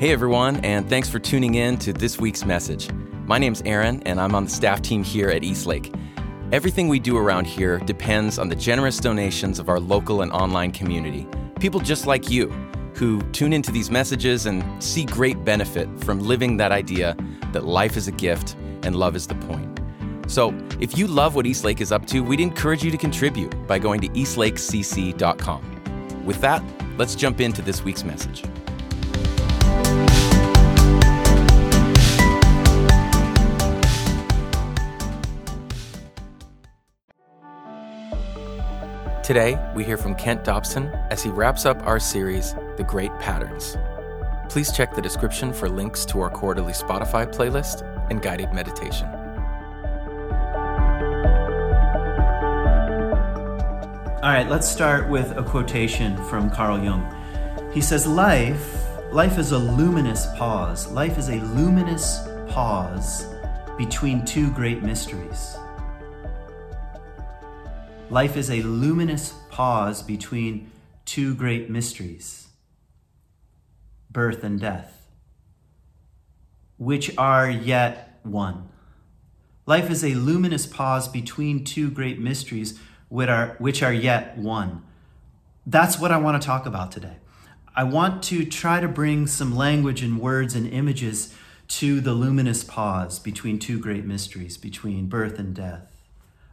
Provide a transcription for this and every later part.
Hey everyone, and thanks for tuning in to this week's message. My name's Aaron, and I'm on the staff team here at Eastlake. Everything we do around here depends on the generous donations of our local and online community. People just like you who tune into these messages and see great benefit from living that idea that life is a gift and love is the point. So, if you love what Eastlake is up to, we'd encourage you to contribute by going to eastlakecc.com. With that, let's jump into this week's message. Today, we hear from Kent Dobson as he wraps up our series, The Great Patterns. Please check the description for links to our quarterly Spotify playlist and guided meditation. All right, let's start with a quotation from Carl Jung. He says, Life, life is a luminous pause. Life is a luminous pause between two great mysteries. Life is a luminous pause between two great mysteries birth and death, which are yet one. Life is a luminous pause between two great mysteries, which are, which are yet one. That's what I want to talk about today. I want to try to bring some language and words and images to the luminous pause between two great mysteries, between birth and death.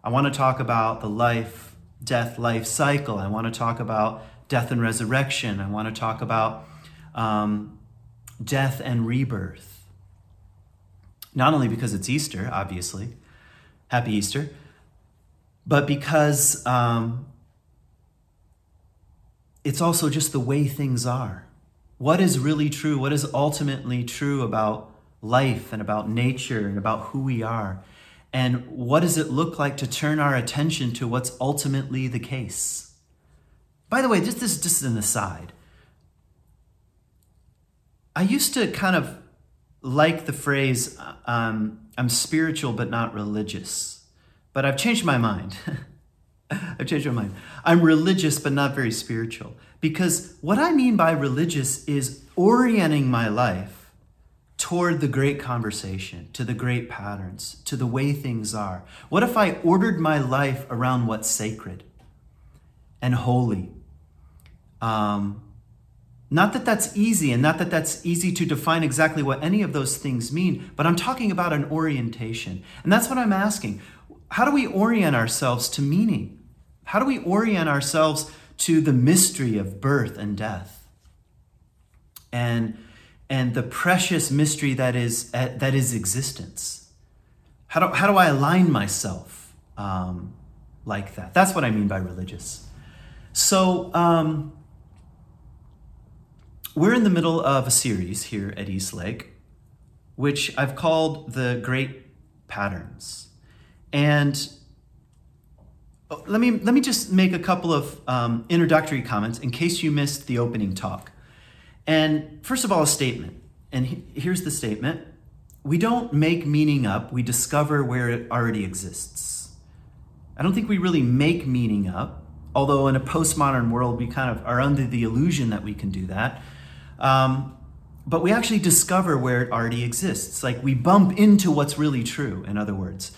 I want to talk about the life, death, life cycle. I want to talk about death and resurrection. I want to talk about um, death and rebirth. Not only because it's Easter, obviously, happy Easter, but because um, it's also just the way things are. What is really true? What is ultimately true about life and about nature and about who we are? And what does it look like to turn our attention to what's ultimately the case? By the way, just this just an aside. I used to kind of like the phrase, um, I'm spiritual but not religious. But I've changed my mind. I've changed my mind. I'm religious but not very spiritual. Because what I mean by religious is orienting my life toward the great conversation, to the great patterns, to the way things are? What if I ordered my life around what's sacred and holy? Um, not that that's easy, and not that that's easy to define exactly what any of those things mean, but I'm talking about an orientation. And that's what I'm asking. How do we orient ourselves to meaning? How do we orient ourselves to the mystery of birth and death? And and the precious mystery that is uh, that is existence. How do, how do I align myself um, like that? That's what I mean by religious. So um, we're in the middle of a series here at Eastlake, which I've called the Great Patterns, and oh, let me let me just make a couple of um, introductory comments in case you missed the opening talk. And first of all, a statement. And he, here's the statement We don't make meaning up, we discover where it already exists. I don't think we really make meaning up, although in a postmodern world, we kind of are under the illusion that we can do that. Um, but we actually discover where it already exists. Like we bump into what's really true, in other words.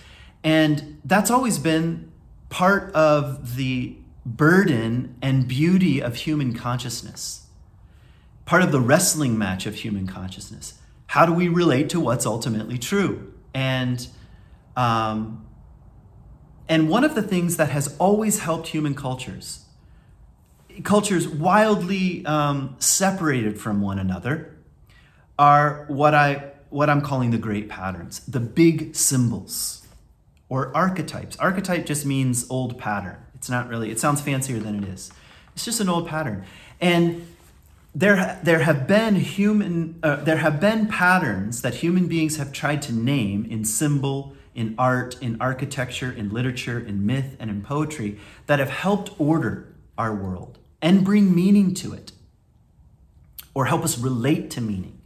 And that's always been part of the burden and beauty of human consciousness part of the wrestling match of human consciousness. How do we relate to what's ultimately true? And um, and one of the things that has always helped human cultures, cultures wildly um, separated from one another, are what I what I'm calling the great patterns, the big symbols, or archetypes. Archetype just means old pattern. It's not really. It sounds fancier than it is. It's just an old pattern, and there, there have been human uh, there have been patterns that human beings have tried to name in symbol in art in architecture in literature in myth and in poetry that have helped order our world and bring meaning to it or help us relate to meaning.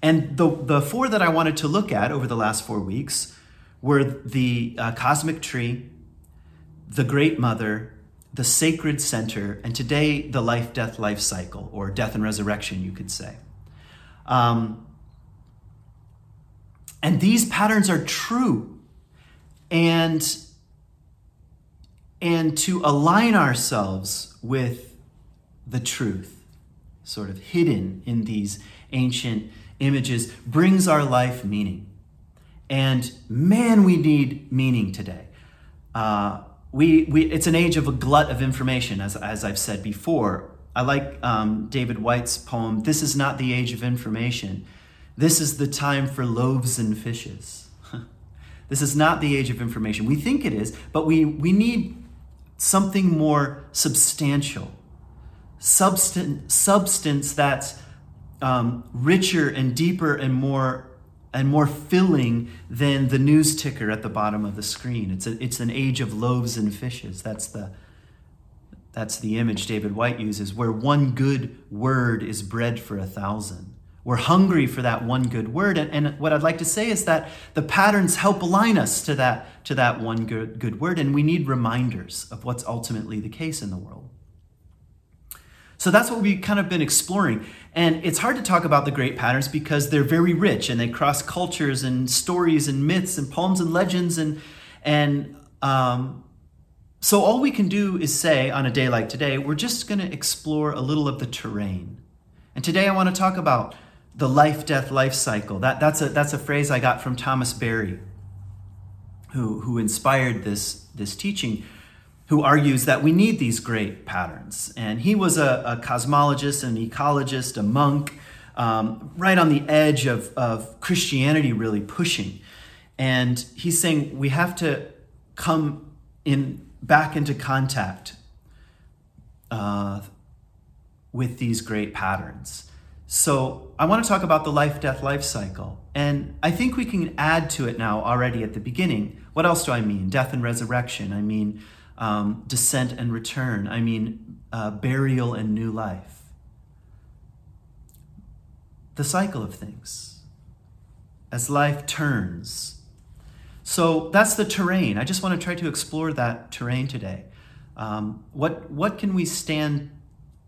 And the, the four that i wanted to look at over the last four weeks were the uh, cosmic tree the great mother the sacred center, and today the life death life cycle, or death and resurrection, you could say. Um, and these patterns are true. And, and to align ourselves with the truth, sort of hidden in these ancient images, brings our life meaning. And man, we need meaning today. Uh, we, we, it's an age of a glut of information, as, as I've said before. I like um, David Whyte's poem, This is Not the Age of Information. This is the time for loaves and fishes. this is not the age of information. We think it is, but we, we need something more substantial, substance, substance that's um, richer and deeper and more and more filling than the news ticker at the bottom of the screen. It's, a, it's an age of loaves and fishes. That's the, that's the image David Whyte uses, where one good word is bread for a thousand. We're hungry for that one good word. And, and what I'd like to say is that the patterns help align us to that, to that one good, good word, and we need reminders of what's ultimately the case in the world. So that's what we've kind of been exploring. And it's hard to talk about the great patterns because they're very rich and they cross cultures and stories and myths and poems and legends. And, and um, so all we can do is say on a day like today, we're just going to explore a little of the terrain. And today I want to talk about the life death life cycle. That, that's, a, that's a phrase I got from Thomas Berry, who, who inspired this, this teaching who argues that we need these great patterns. And he was a, a cosmologist, an ecologist, a monk, um, right on the edge of, of Christianity really pushing. And he's saying we have to come in back into contact uh, with these great patterns. So I want to talk about the life death life cycle. And I think we can add to it now already at the beginning. What else do I mean? Death and resurrection. I mean um, descent and return. I mean, uh, burial and new life. The cycle of things as life turns. So that's the terrain. I just want to try to explore that terrain today. Um, what, what can we stand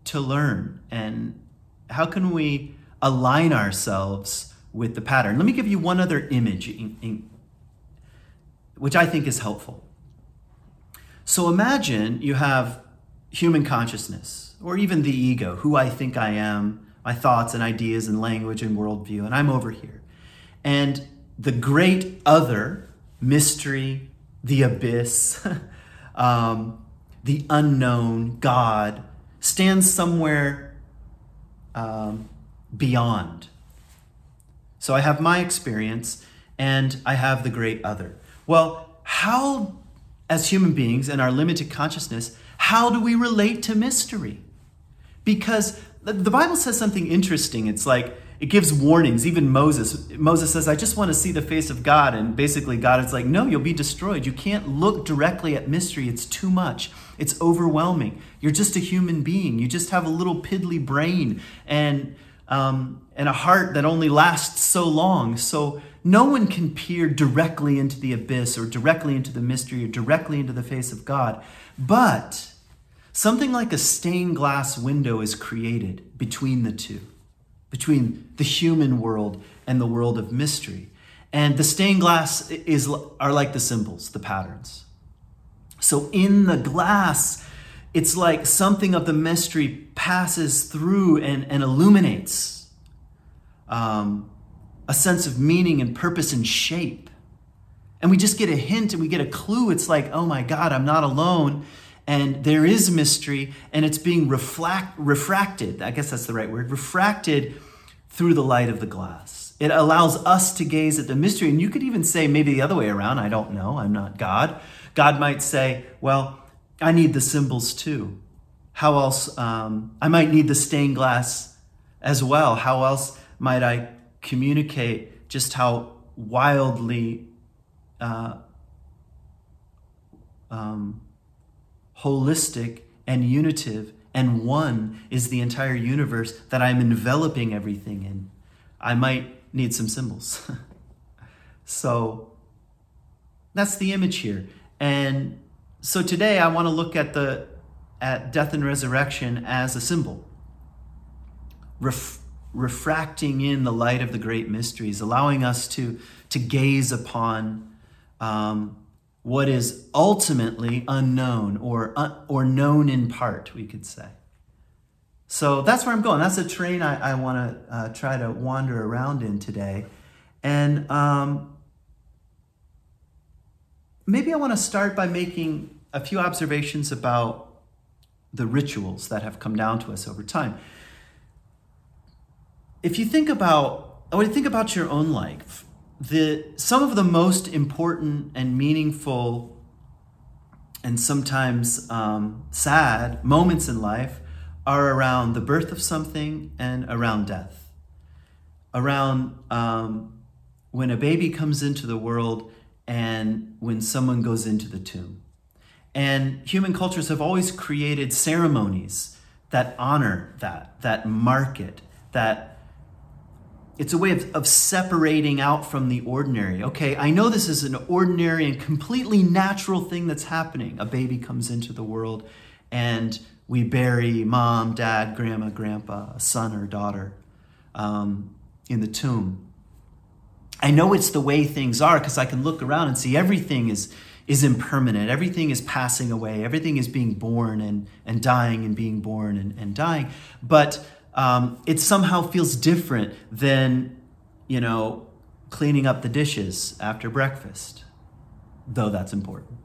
to learn and how can we align ourselves with the pattern? Let me give you one other image, in, in, which I think is helpful. So imagine you have human consciousness, or even the ego, who I think I am, my thoughts and ideas and language and worldview, and I'm over here. And the great other, mystery, the abyss, um, the unknown, God, stands somewhere um, beyond. So I have my experience and I have the great other. Well, how as human beings and our limited consciousness, how do we relate to mystery? Because the Bible says something interesting. It's like, it gives warnings. Even Moses, Moses says, I just want to see the face of God. And basically, God is like, No, you'll be destroyed. You can't look directly at mystery. It's too much, it's overwhelming. You're just a human being. You just have a little piddly brain and, um, and a heart that only lasts so long. So, no one can peer directly into the abyss or directly into the mystery or directly into the face of God. But something like a stained glass window is created between the two, between the human world and the world of mystery. And the stained glass is, are like the symbols, the patterns. So in the glass, it's like something of the mystery passes through and, and illuminates. Um, a sense of meaning and purpose and shape. And we just get a hint and we get a clue. It's like, oh my God, I'm not alone. And there is mystery and it's being reflect, refracted. I guess that's the right word refracted through the light of the glass. It allows us to gaze at the mystery. And you could even say, maybe the other way around. I don't know. I'm not God. God might say, well, I need the symbols too. How else? Um, I might need the stained glass as well. How else might I communicate just how wildly uh, um, holistic and unitive and one is the entire universe that I'm enveloping everything in. I might need some symbols. so that's the image here. And so today I want to look at the at death and resurrection as a symbol. Ref, refracting in the light of the great mysteries, allowing us to, to gaze upon um, what is ultimately unknown or, uh, or known in part, we could say. So that's where I'm going. That's a train I, I want to uh, try to wander around in today. And um, maybe I want to start by making a few observations about the rituals that have come down to us over time. If you think about, when you think about your own life, the some of the most important and meaningful and sometimes um, sad moments in life are around the birth of something and around death. Around um, when a baby comes into the world and when someone goes into the tomb. And human cultures have always created ceremonies that honor that, that mark it, that it's a way of, of separating out from the ordinary. Okay, I know this is an ordinary and completely natural thing that's happening. A baby comes into the world and we bury mom, dad, grandma, grandpa, son or daughter um, in the tomb. I know it's the way things are because I can look around and see everything is, is impermanent. Everything is passing away. Everything is being born and, and dying and being born and, and dying. But um, it somehow feels different than, you know, cleaning up the dishes after breakfast, though that's important.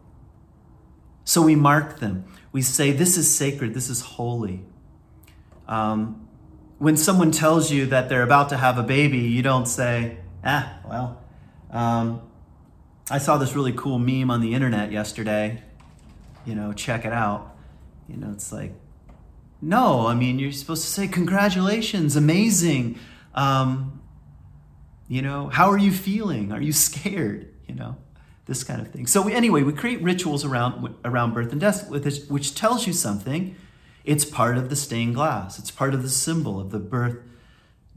So we mark them. We say, This is sacred, this is holy. Um, when someone tells you that they're about to have a baby, you don't say, Ah, well, um, I saw this really cool meme on the internet yesterday. You know, check it out. You know, it's like, no, I mean, you're supposed to say, Congratulations, amazing. Um, you know, how are you feeling? Are you scared? You know, this kind of thing. So, we, anyway, we create rituals around, around birth and death, which tells you something. It's part of the stained glass, it's part of the symbol of the birth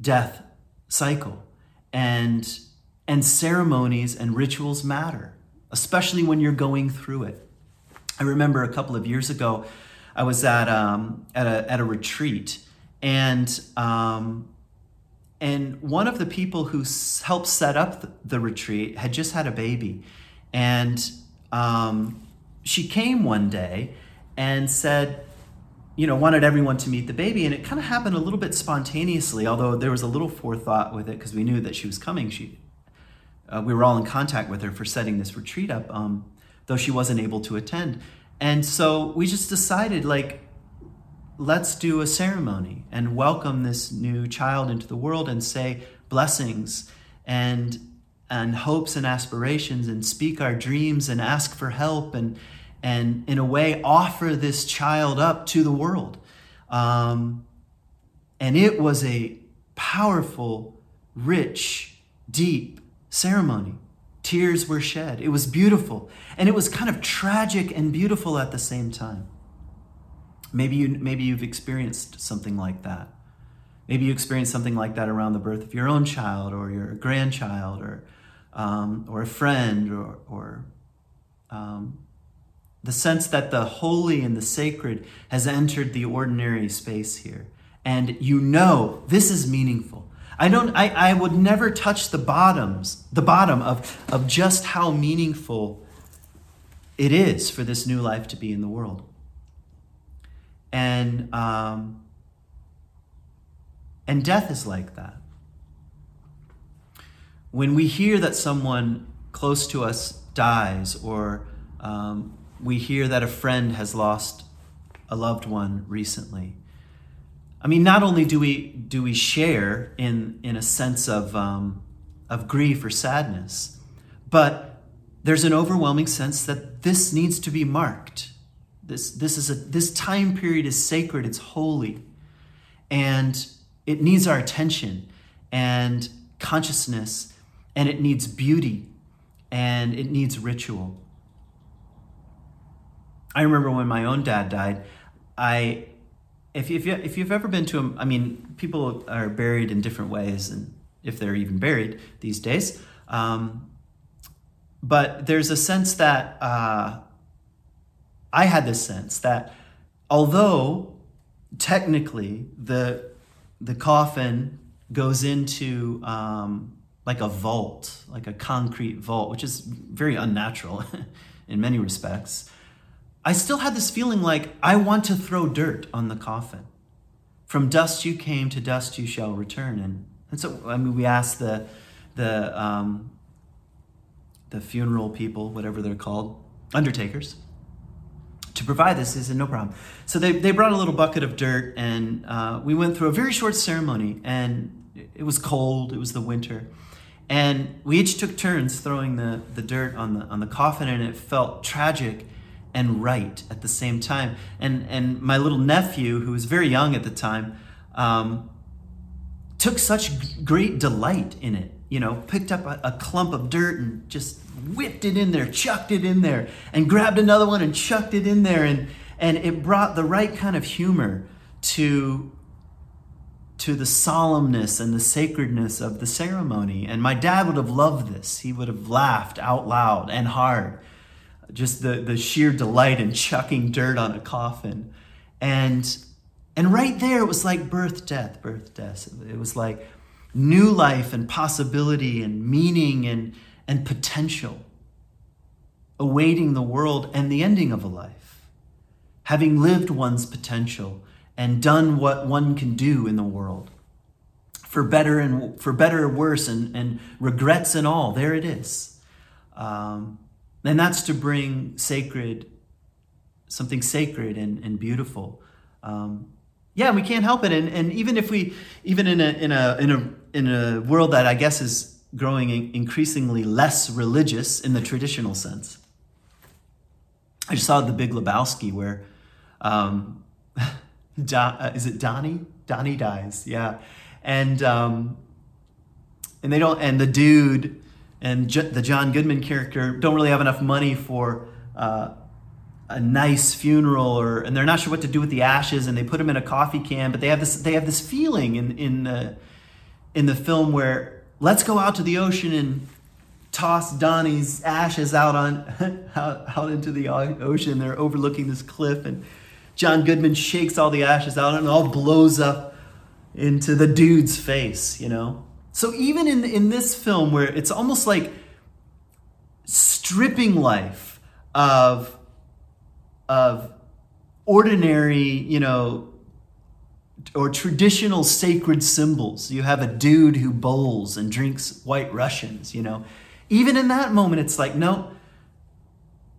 death cycle. And, and ceremonies and rituals matter, especially when you're going through it. I remember a couple of years ago, I was at um, at a at a retreat, and um, and one of the people who helped set up the, the retreat had just had a baby, and um, she came one day and said, you know, wanted everyone to meet the baby, and it kind of happened a little bit spontaneously. Although there was a little forethought with it because we knew that she was coming. She, uh, we were all in contact with her for setting this retreat up, um, though she wasn't able to attend. And so we just decided, like, let's do a ceremony and welcome this new child into the world and say blessings and and hopes and aspirations and speak our dreams and ask for help and and in a way offer this child up to the world. Um, and it was a powerful rich deep ceremony Tears were shed. It was beautiful. And it was kind of tragic and beautiful at the same time. Maybe, you, maybe you've experienced something like that. Maybe you experienced something like that around the birth of your own child or your grandchild or, um, or a friend or, or um, the sense that the holy and the sacred has entered the ordinary space here. And you know this is meaningful. I don't I, I would never touch the bottoms, the bottom of, of just how meaningful it is for this new life to be in the world. And um, and death is like that. When we hear that someone close to us dies, or um, we hear that a friend has lost a loved one recently, I mean, not only do we do we share in in a sense of um, of grief or sadness, but there's an overwhelming sense that this needs to be marked. This this is a this time period is sacred. It's holy, and it needs our attention and consciousness, and it needs beauty, and it needs ritual. I remember when my own dad died. I if, if, you, if you've ever been to a, I mean, people are buried in different ways, and if they're even buried these days. Um, but there's a sense that uh, I had this sense that although technically the the coffin goes into um, like a vault, like a concrete vault, which is very unnatural in many respects. I still had this feeling like I want to throw dirt on the coffin. From dust you came, to dust you shall return. And, and so, I mean, we asked the, the, um, the funeral people, whatever they're called, undertakers, to provide this. They said, no problem. So they, they brought a little bucket of dirt, and uh, we went through a very short ceremony, and it was cold, it was the winter. And we each took turns throwing the, the dirt on the, on the coffin, and it felt tragic and right at the same time. And, and my little nephew, who was very young at the time, um, took such great delight in it. You know, picked up a, a, clump of dirt and just whipped it in there, chucked it in there, and grabbed another one and chucked it in there. And, and it brought the right kind of humor to to the solemnness and the sacredness of the ceremony. And my dad would have loved this. He would have laughed out loud and hard. Just the, the sheer delight in chucking dirt on a coffin. And, and right there, it was like birth, death, birth, death. It was like new life and possibility and meaning and, and potential awaiting the world and the ending of a life. Having lived one's potential and done what one can do in the world for better and for better or worse and, and regrets and all there it is um, and that's to bring sacred something sacred and, and beautiful. Um, yeah we can't help it. And, and even if we even in a in a in a in a world that i guess is growing increasingly less religious in the traditional sense. I just saw the big lebowski where um, uh, is it Donny? Donny dies, yeah, and um, and they don't, and the dude and J- the John Goodman character don't really have enough money for uh, a nice funeral, or and they're not sure what to do with the ashes, and they put them in a coffee can, but they have this they have this feeling in in the in the film where let's go out to the ocean and toss Donny's ashes out on out, out into the ocean. They're overlooking this cliff and John Goodman shakes all the ashes out and it all blows up into the dude's face, you know? So even in, in this film where it's almost like stripping life of, of ordinary, you know, or traditional sacred symbols. You have a dude who bowls and drinks white Russians, you know. Even in that moment, it's like, no,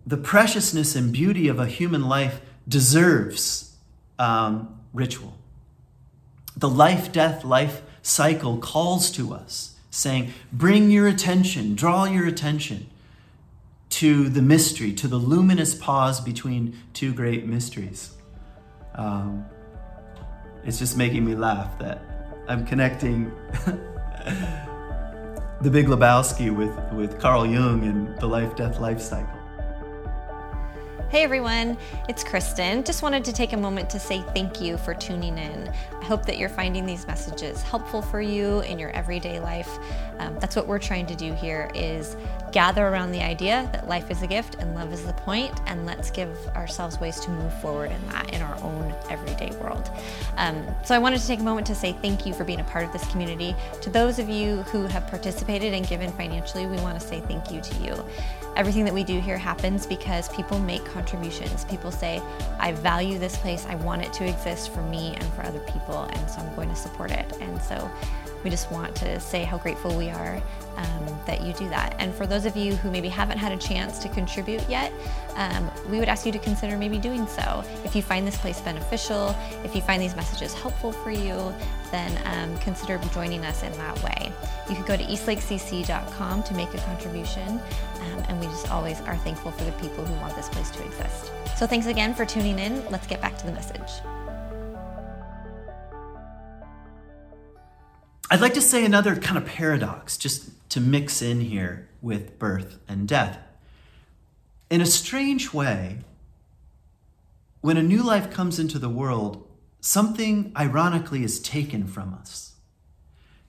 the preciousness and beauty of a human life deserves um, ritual. The life, death, life cycle calls to us, saying, Bring your attention, draw your attention to the mystery, to the luminous pause between two great mysteries. Um, it's just making me laugh that I'm connecting the Big Lebowski with, with Carl Jung and the life, death, life cycle. Hey everyone, it's Kristen. Just wanted to take a moment to say thank you for tuning in. I hope that you're finding these messages helpful for you in your everyday life. Um, that's what we're trying to do here is gather around the idea that life is a gift and love is the point, and let's give ourselves ways to move forward in that in our own everyday world. Um, so I wanted to take a moment to say thank you for being a part of this community. To those of you who have participated and given financially, we want to say thank you to you. Everything that we do here happens because people make contributions. People say, I value this place, I want it to exist for me and for other people, and so I'm going to support it. And so we just want to say how grateful we are um, that you do that. And for those of you who maybe haven't had a chance to contribute yet, um, we would ask you to consider maybe doing so. If you find this place beneficial, if you find these messages helpful for you, then um, consider joining us in that way. You can go to eastlakecc.com to make a contribution, um, and we just always are thankful for the people who want this place to exist. So thanks again for tuning in. Let's get back to the message. I'd like to say another kind of paradox, just to mix in here with birth and death. In a strange way, when a new life comes into the world, something ironically is taken from us.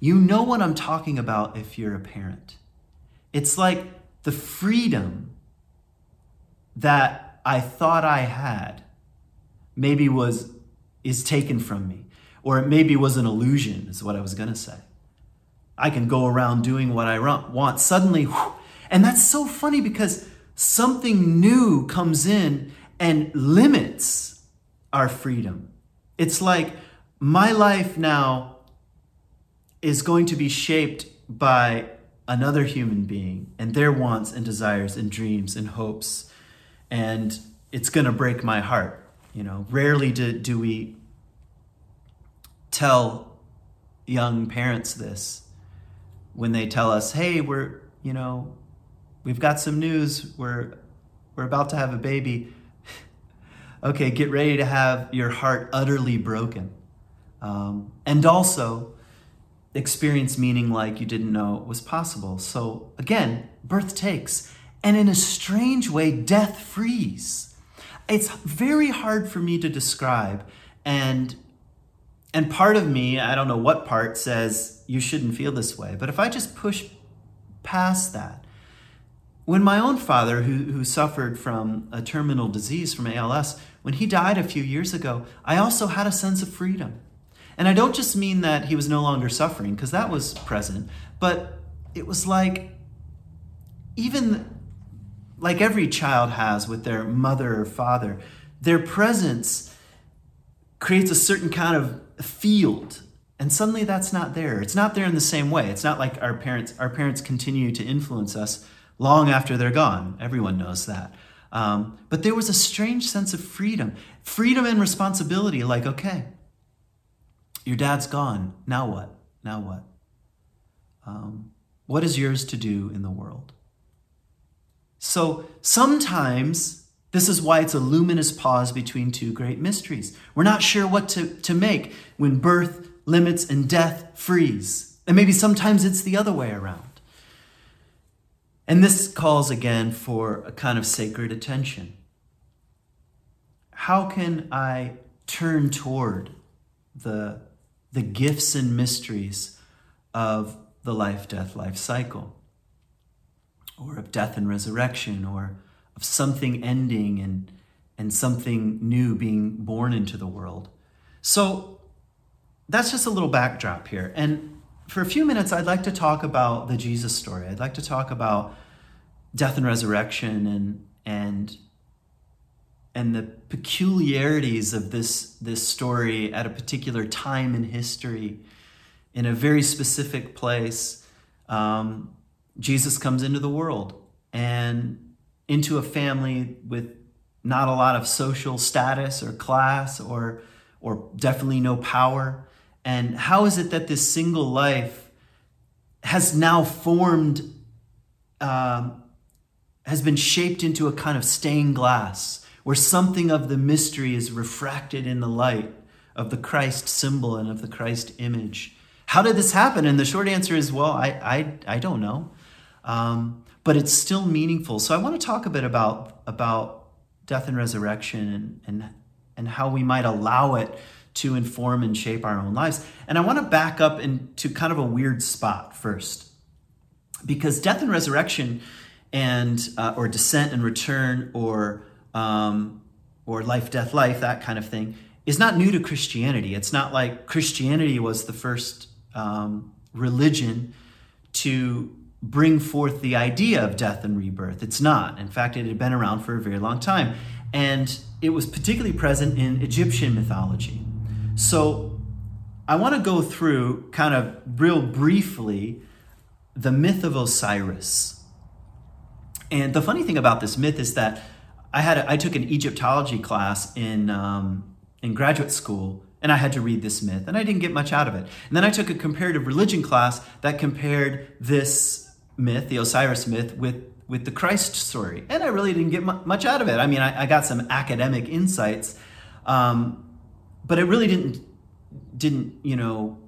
You know what I'm talking about if you're a parent. It's like the freedom that I thought I had maybe was is taken from me or it maybe was an illusion is what I was going to say. I can go around doing what I want. Suddenly, whew, and that's so funny because something new comes in and limits our freedom. It's like my life now is going to be shaped by another human being and their wants and desires and dreams and hopes. And it's going to break my heart. You know, rarely do, do we tell young parents this when they tell us, hey, we're, you know, we've got some news. We're, we're about to have a baby. okay, get ready to have your heart utterly broken. Um, and also experience meaning like you didn't know was possible. So again, birth takes. And in a strange way, death frees. It's very hard for me to describe. And and part of me, I don't know what part, says you shouldn't feel this way. But if I just push past that, when my own father, who, who suffered from a terminal disease from ALS, when he died a few years ago, I also had a sense of freedom. And I don't just mean that he was no longer suffering, because that was present, but it was like, even like every child has with their mother or father, their presence creates a certain kind of field. And suddenly that's not there. It's not there in the same way. It's not like our parents our parents continue to influence us long after they're gone. Everyone knows that. Um, but there was a strange sense of freedom freedom and responsibility like okay your dad's gone. Now what? Now what? Um, what is yours to do in the world? So sometimes this is why it's a luminous pause between two great mysteries. We're not sure what to, to make when birth limits and death frees. And maybe sometimes it's the other way around. And this calls again for a kind of sacred attention. How can I turn toward the, the gifts and mysteries of the life death life cycle, or of death and resurrection, or of something ending and, and something new being born into the world. So that's just a little backdrop here. And for a few minutes, I'd like to talk about the Jesus story. I'd like to talk about death and resurrection and, and, and the peculiarities of this, this story at a particular time in history, in a very specific place. Um, Jesus comes into the world and into a family with not a lot of social status or class or or definitely no power? And how is it that this single life has now formed um, has been shaped into a kind of stained glass where something of the mystery is refracted in the light of the christ symbol and of the christ image? How did this happen? And the short answer is well i i, I don't know. Um, but it's still meaningful. So I want to talk a bit about about death and resurrection and and and how we might allow it to inform and shape our own lives. And I want to back up into kind of a weird spot first, because death and resurrection, and uh, or descent and return, or um, or life, death, life, that kind of thing, is not new to Christianity. It's not like Christianity was the first um, religion to bring forth the idea of death and rebirth. It's not. In fact, it had been around for a very long time. And it was particularly present in Egyptian mythology. So I want to go through kind of real briefly the myth of Osiris. And the funny thing about this myth is that I had a, I took an Egyptology class in um, in graduate school, and I had to read this myth, and I didn't get much out of it. And then I took a comparative religion class that compared this myth, the Osiris myth, with with the Christ story, and I really didn't get much out of it. I mean, I, I got some academic insights, um, but it really didn't didn't you know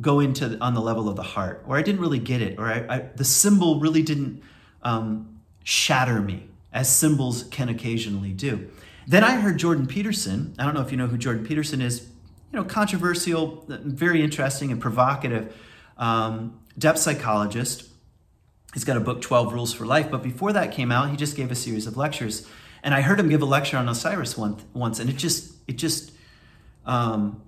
go into on the level of the heart, or I didn't really get it, or I, I, the symbol really didn't um, shatter me as symbols can occasionally do. Then I heard Jordan Peterson. I don't know if you know who Jordan Peterson is. You know, controversial, very interesting and provocative um, depth psychologist He's got a book, 12 Rules for Life. But before that came out, he just gave a series of lectures. And I heard him give a lecture on Osiris once, and it just, it just, um,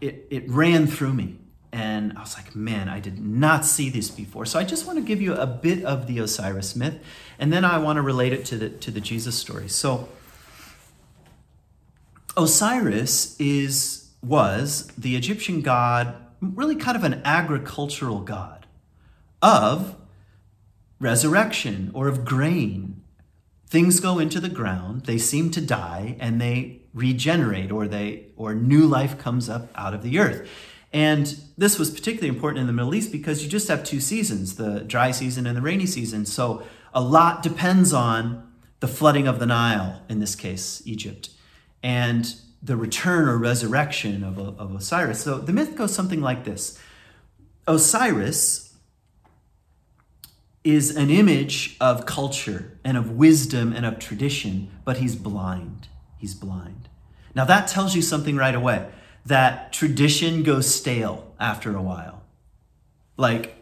it, it ran through me. and I was like, man, I did not see this before. So I just want to give you a bit of the Osiris myth, and then I want to relate it to the to the Jesus story. So Osiris is was the Egyptian god, really kind of an agricultural god of resurrection or of grain. Things go into the ground, they seem to die, and they regenerate or they or new life comes up out of the earth. And this was particularly important in the Middle East because you just have two seasons, the dry season and the rainy season. So a lot depends on the flooding of the Nile, in this case, Egypt, and the return or resurrection of, of Osiris. So the myth goes something like this Osiris is an image of culture and of wisdom and of tradition, but he's blind. He's blind. Now that tells you something right away that tradition goes stale after a while. Like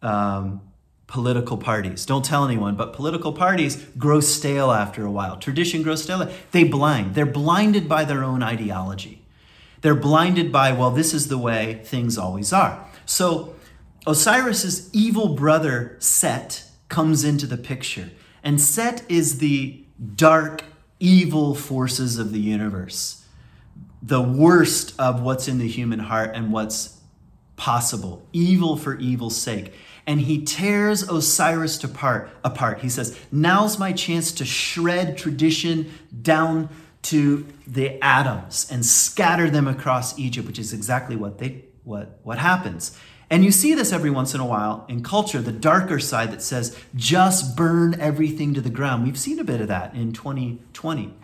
um, political parties. Don't tell anyone, but political parties grow stale after a while. Tradition grows stale. They blind. They're blinded by their own ideology. They're blinded by, well, this is the way things always are. So Osiris's evil brother Set comes into the picture. And Set is the dark, evil forces of the universe the worst of what's in the human heart and what's possible, evil for evil's sake. And he tears Osiris apart, apart. He says, Now's my chance to shred tradition down to the atoms and scatter them across Egypt, which is exactly what they what what happens. And you see this every once in a while in culture, the darker side that says, just burn everything to the ground. We've seen a bit of that in 2020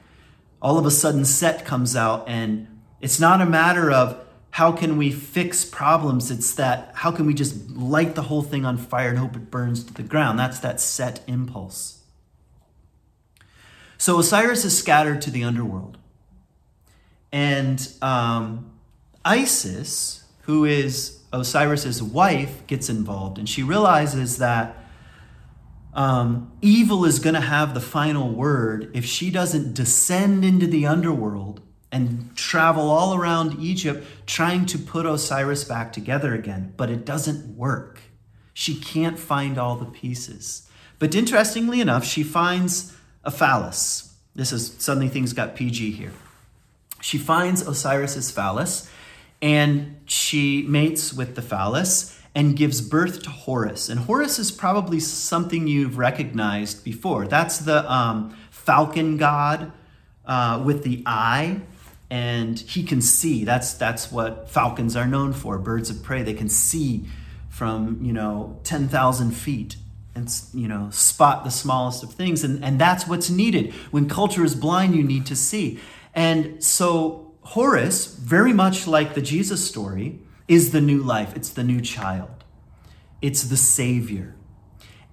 all of a sudden set comes out and it's not a matter of how can we fix problems it's that how can we just light the whole thing on fire and hope it burns to the ground? That's that set impulse. So osiris is scattered to the underworld. And um, isis who is osiris's wife gets involved and she realizes that um, evil is going to have the final word if she doesn't descend into the underworld and travel all around Egypt trying to put Osiris back together again. But it doesn't work. She can't find all the pieces. But interestingly enough, she finds a phallus. This is suddenly things got PG here. She finds Osiris's phallus and she mates with the phallus and gives birth to Horus. And Horus is probably something you've recognized before. That's the um, falcon god uh, with the eye, and he can see. That's that's what falcons are known for. Birds of prey. They can see from you know ten thousand feet and you know spot the smallest of things, and and that's what's needed when culture is blind. You need to see, and so Horus, very much like the Jesus story is the new life, it's the new child, it's the Savior.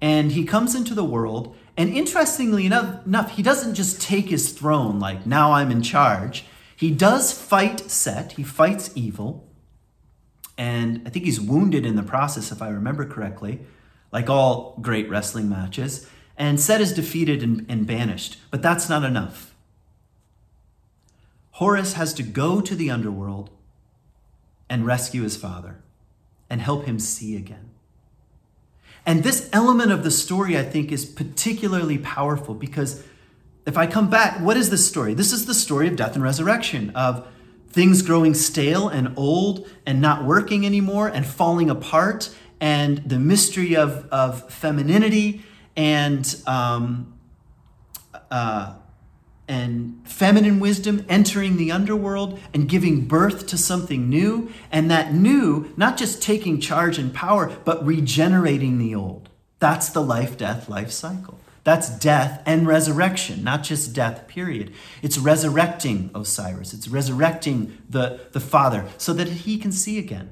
And he comes into the world, and interestingly enough, enough, he doesn't just take his throne like, now I'm in charge. He does fight Set, he fights evil, and I think he's wounded in the process, if I remember correctly, like all great wrestling matches. And Set is defeated and, and banished, but that's not enough. Horus has to go to the underworld and rescue his father and help him see again. And this element of the story, I think, is particularly powerful because if I come back, what is this story? This is the story of death and resurrection, of things growing stale and old and not working anymore and falling apart, and the mystery of, of femininity and um, uh, and feminine wisdom entering the underworld and giving birth to something new. And that new, not just taking charge and power, but regenerating the old. That's the life, death, life cycle. That's death and resurrection, not just death, period. It's resurrecting Osiris, it's resurrecting the, the Father so that he can see again.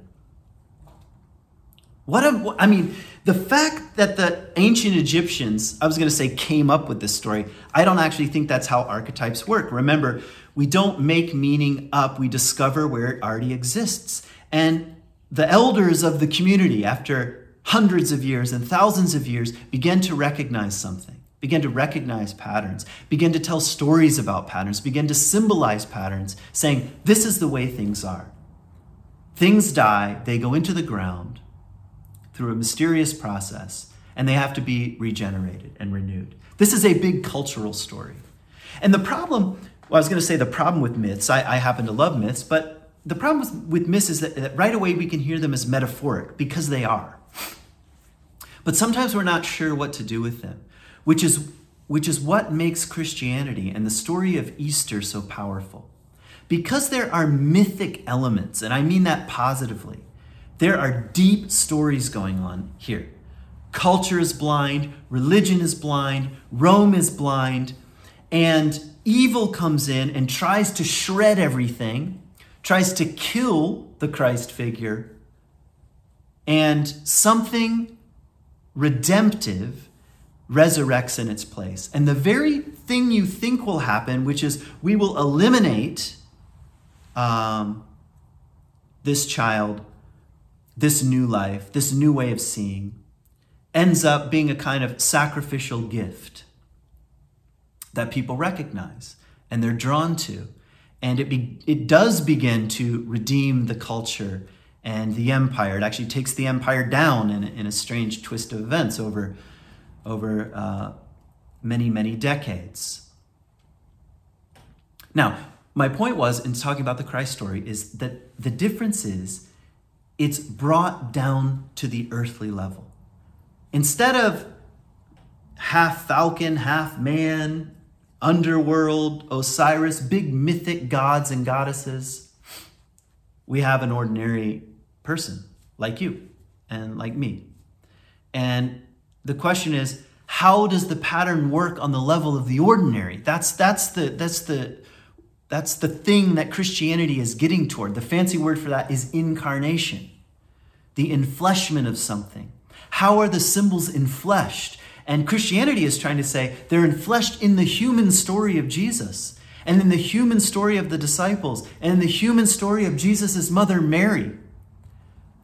What a, I mean, the fact that the ancient Egyptians, I was going to say, came up with this story, I don't actually think that's how archetypes work. Remember, we don't make meaning up, we discover where it already exists. And the elders of the community, after hundreds of years and thousands of years, began to recognize something, began to recognize patterns, began to tell stories about patterns, began to symbolize patterns, saying, This is the way things are. things die, they go into the ground through a mysterious process, and they have to be regenerated and renewed. This is a big cultural story. And the problem, well, I was going to say the problem with myths, I, I happen to love myths, but the problem with, with myths is that, that right away we can hear them as metaphoric because they are. But sometimes we're not sure what to do with them, which is, which is what makes Christianity and the story of Easter so powerful. Because there are mythic elements, and I mean that positively, there are deep stories going on here. Culture is blind, religion is blind, Rome is blind, and evil comes in and tries to shred everything, tries to kill the Christ figure, and something redemptive resurrects in its place. And the very thing you think will happen, which is we will eliminate um, this child, this new life, this new way of seeing, ends up being a kind of sacrificial gift that people recognize and they're drawn to. And it, be, it does begin to redeem the culture and the empire. It actually takes the empire down in, in a strange twist of events over, over uh, many, many decades. Now, my point was in talking about the Christ story is that the difference is it's brought down to the earthly level. Instead of half falcon, half man, underworld, Osiris, big mythic gods and goddesses, we have an ordinary person like you and like me. And the question is, how does the pattern work on the level of the ordinary? That's that's the that's the that's the thing that Christianity is getting toward. The fancy word for that is incarnation, the enfleshment of something. How are the symbols enfleshed? And Christianity is trying to say they're enfleshed in the human story of Jesus, and in the human story of the disciples, and in the human story of Jesus' mother Mary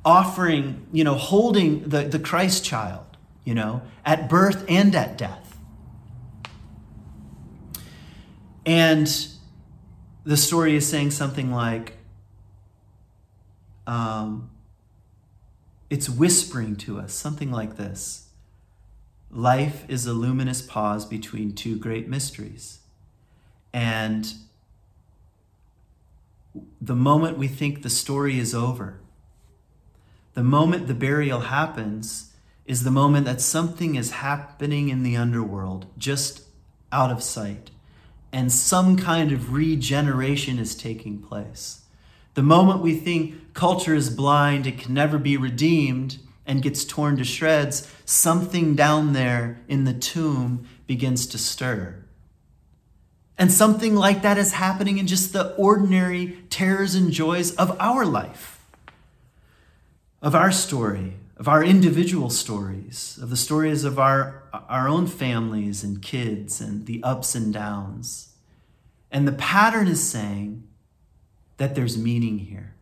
offering, you know, holding the, the Christ child, you know, at birth and at death. And the story is saying something like, um, it's whispering to us, something like this Life is a luminous pause between two great mysteries. And the moment we think the story is over, the moment the burial happens is the moment that something is happening in the underworld, just out of sight, and some kind of regeneration is taking place. The moment we think culture is blind, it can never be redeemed, and gets torn to shreds, something down there in the tomb begins to stir. And something like that is happening in just the ordinary terrors and joys of our life of our story, of our individual stories, of the stories of our, our own families and kids and the ups and downs. And the pattern is saying that there's meaning here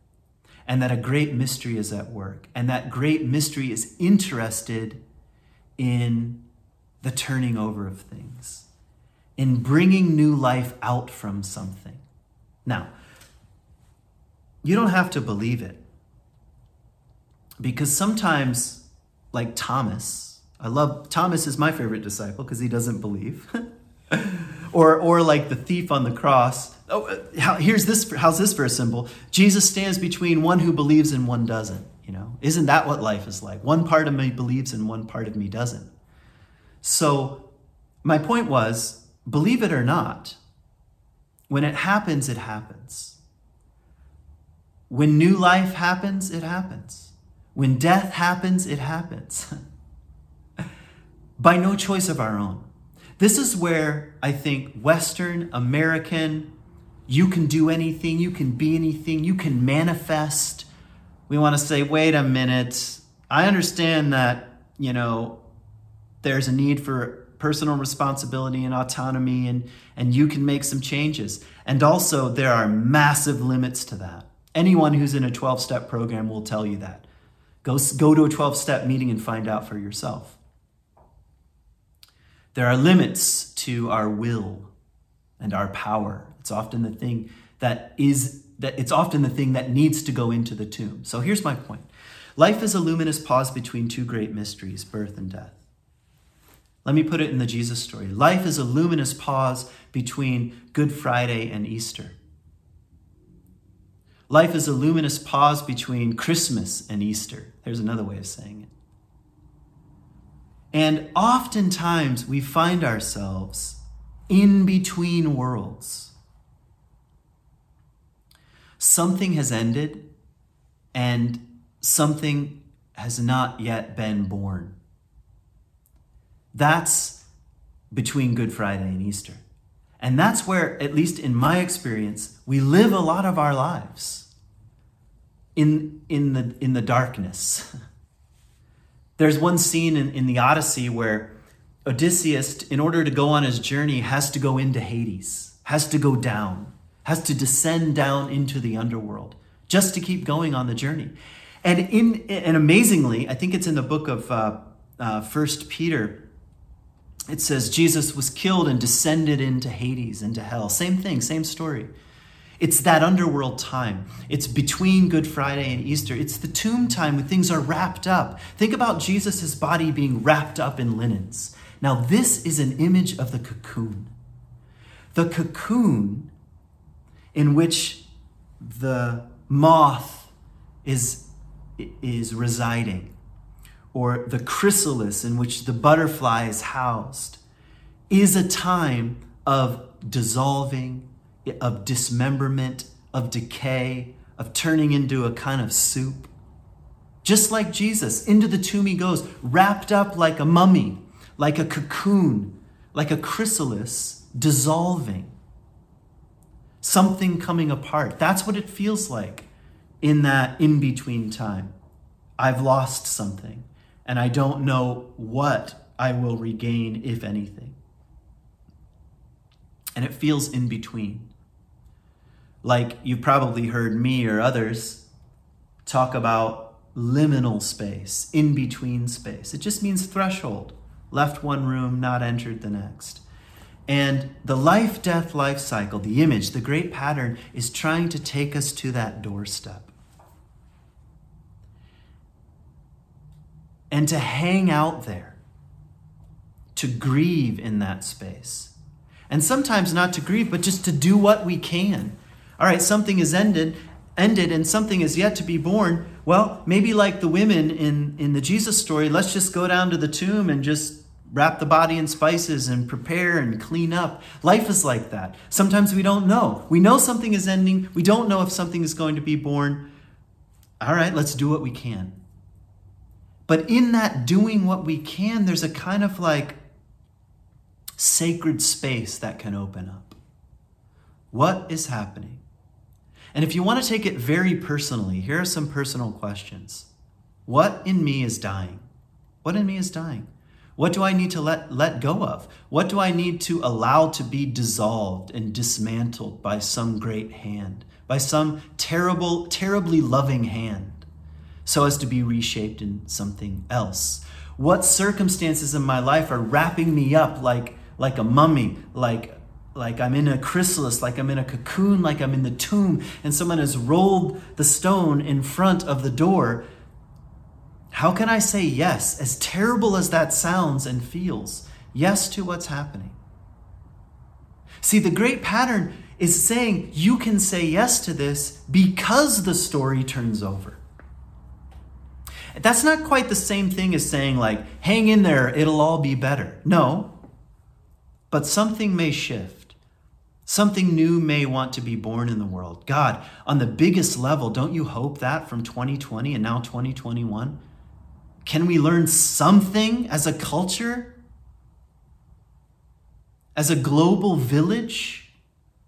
and that a great mystery is at work. And that great mystery is interested in the turning over of things, in bringing new life out from something. Now, you don't have to believe it because sometimes, like Thomas, I love Thomas is my favorite disciple because he doesn't believe. or, or like the thief on the cross. Oh, uh, how, here's this. How's this for a symbol? Jesus stands between one who believes and one doesn't. You know, isn't that what life is like? One part of me believes and one part of me doesn't. So, my point was, believe it or not, when it happens, it happens. When new life happens, it happens. When death happens, it happens. By no choice of our own. This is where I think Western, American, you can do anything, you can be anything, you can manifest. We want to say, wait a minute, I understand that, you know, there's a need for personal responsibility and autonomy, and, and you can make some changes. And also, there are massive limits to that. Anyone who's in a 12 step program will tell you that. Go, go to a 12 step meeting and find out for yourself. There are limits to our will and our power. It's often the thing that is that it's often the thing that needs to go into the tomb. So here's my point. Life is a luminous pause between two great mysteries, birth and death. Let me put it in the Jesus story. Life is a luminous pause between Good Friday and Easter. Life is a luminous pause between Christmas and Easter. There's another way of saying it. And oftentimes we find ourselves in between worlds. Something has ended and something has not yet been born. That's between Good Friday and Easter. And that's where, at least in my experience, we live a lot of our lives in, in, the, in the darkness. There's one scene in, in the Odyssey where Odysseus, in order to go on his journey, has to go into Hades, has to go down, has to descend down into the underworld just to keep going on the journey. And in and amazingly, I think it's in the book of uh, uh, First Peter it says Jesus was killed and descended into Hades, into hell. Same thing, same story. It's that underworld time. It's between Good Friday and Easter. It's the tomb time when things are wrapped up. Think about Jesus' body being wrapped up in linens. Now, this is an image of the cocoon. The cocoon in which the moth is, is residing or the chrysalis in which the butterfly is housed, is a time of dissolving, of dismemberment, of decay, of turning into a kind of soup. Just like Jesus, into the tomb he goes, wrapped up like a mummy, like a cocoon, like a chrysalis, dissolving. Something coming apart. That's what it feels like in that in between time. I've lost something and I don't know what I will regain, if anything. And it feels in between. Like you've probably heard me or others talk about liminal space, in between space. It just means threshold. Left one room, not entered the next. And the life death life cycle, the image, the great pattern, is trying to take us to that doorstep. and to hang out there, to grieve in that space. And sometimes not to grieve, but just to do what we can. All right, something is ended, ended and something is yet to be born. Well, maybe like the women in, in the Jesus story, let's just go down to the tomb and just wrap the body in spices and prepare and clean up. Life is like that. Sometimes we don't know. We know something is ending, we don't know if something is going to be born. All right, let's do what we can. But in that doing what we can, there's a kind of like sacred space that can open up. What is happening? And if you want to take it very personally, here are some personal questions. What in me is dying? What in me is dying? What do I need to let, let go of? What do I need to allow to be dissolved and dismantled by some great hand, by some terrible, terribly loving hand? so as to be reshaped in something else? What circumstances in my life are wrapping me up like, like a mummy, like, like I'm in a chrysalis, like I'm in a cocoon, like I'm in the tomb, and someone has rolled the stone in front of the door? How can I say yes, as terrible as that sounds and feels, yes to what's happening? See, the great pattern is saying you can say yes to this because the story turns over. That's not quite the same thing as saying, like, hang in there, it'll all be better. No. But something may shift. Something new may want to be born in the world. God, on the biggest level, don't you hope that from 2020 and now 2021? Can we learn something as a culture? As a global village?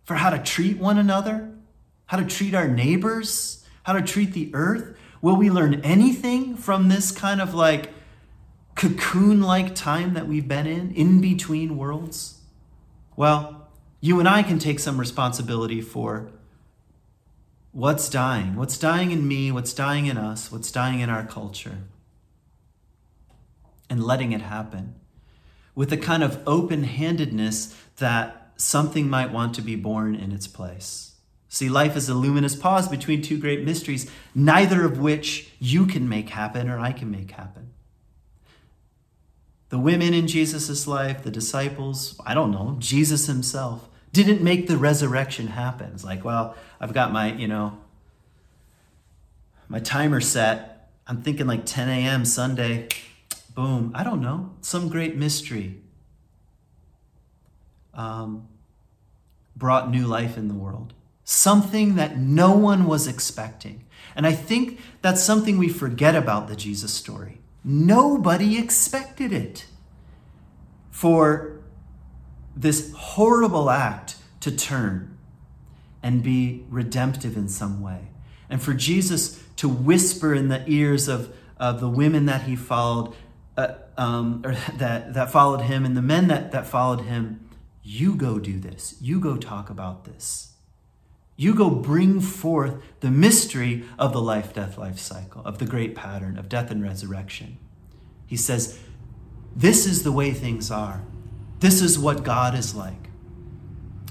For how to treat one another? How to treat our neighbors? How to treat the earth? Will we learn anything from this kind of like cocoon like time that we've been in, in between worlds? Well, you and I can take some responsibility for what's dying, what's dying in me, what's dying in us, what's dying in our culture, and letting it happen with a kind of open handedness that something might want to be born in its place. See, life is a luminous pause between two great mysteries, neither of which you can make happen or I can make happen. The women in Jesus' life, the disciples, I don't know, Jesus himself, didn't make the resurrection happen. It's like, well, I've got my, you know, my timer set. I'm thinking like 10 a.m. Sunday. Boom. I don't know. Some great mystery um, brought new life in the world something that no one was expecting. And I think that's something we forget about the Jesus story. Nobody expected it. For this horrible act to turn and be redemptive in some way. And for Jesus to whisper in the ears of, of the women that he followed, uh, um, or that, that followed him, and the men that, that followed him, you go do this. You go talk about this. You go bring forth the mystery of the life, death, life cycle, of the great pattern of death and resurrection. He says, This is the way things are. This is what God is like.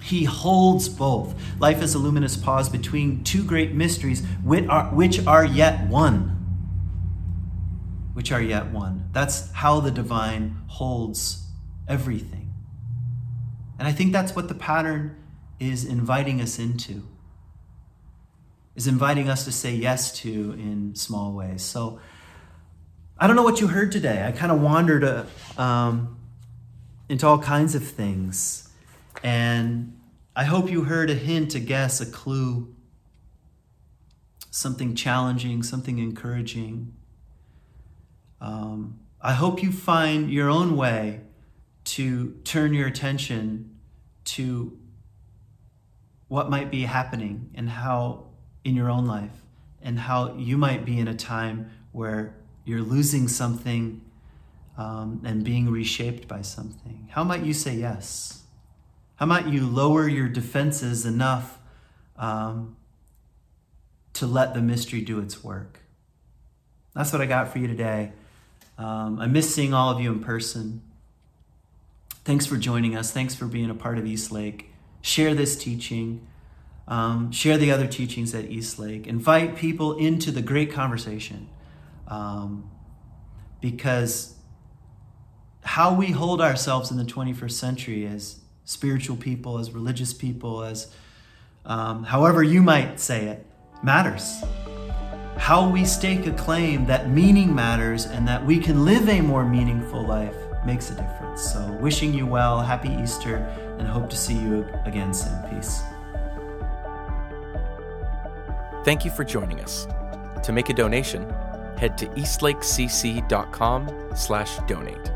He holds both. Life is a luminous pause between two great mysteries, which are, which are yet one. Which are yet one. That's how the divine holds everything. And I think that's what the pattern is inviting us into is inviting us to say yes to in small ways. So I don't know what you heard today. I kind of wandered uh, um, into all kinds of things. And I hope you heard a hint, a guess, a clue, something challenging, something encouraging. Um, I hope you find your own way to turn your attention to what might be happening and how in your own life and how you might be in a time where you're losing something um, and being reshaped by something. How might you say yes? How might you lower your defenses enough um, to let the mystery do its work? That's what I got for you today. Um, I miss seeing all of you in person. Thanks for joining us. Thanks for being a part of Eastlake. Share this teaching. Um, share the other teachings at Eastlake. Invite people into the great conversation. Um, because how we hold ourselves in the 21st century as spiritual people, as religious people, as um, however you might say it, matters. How we stake a claim that meaning matters and that we can live a more meaningful life makes a difference. So, wishing you well, happy Easter, and hope to see you again soon. Peace. Thank you for joining us. To make a donation, head to eastlakecc.com slash donate.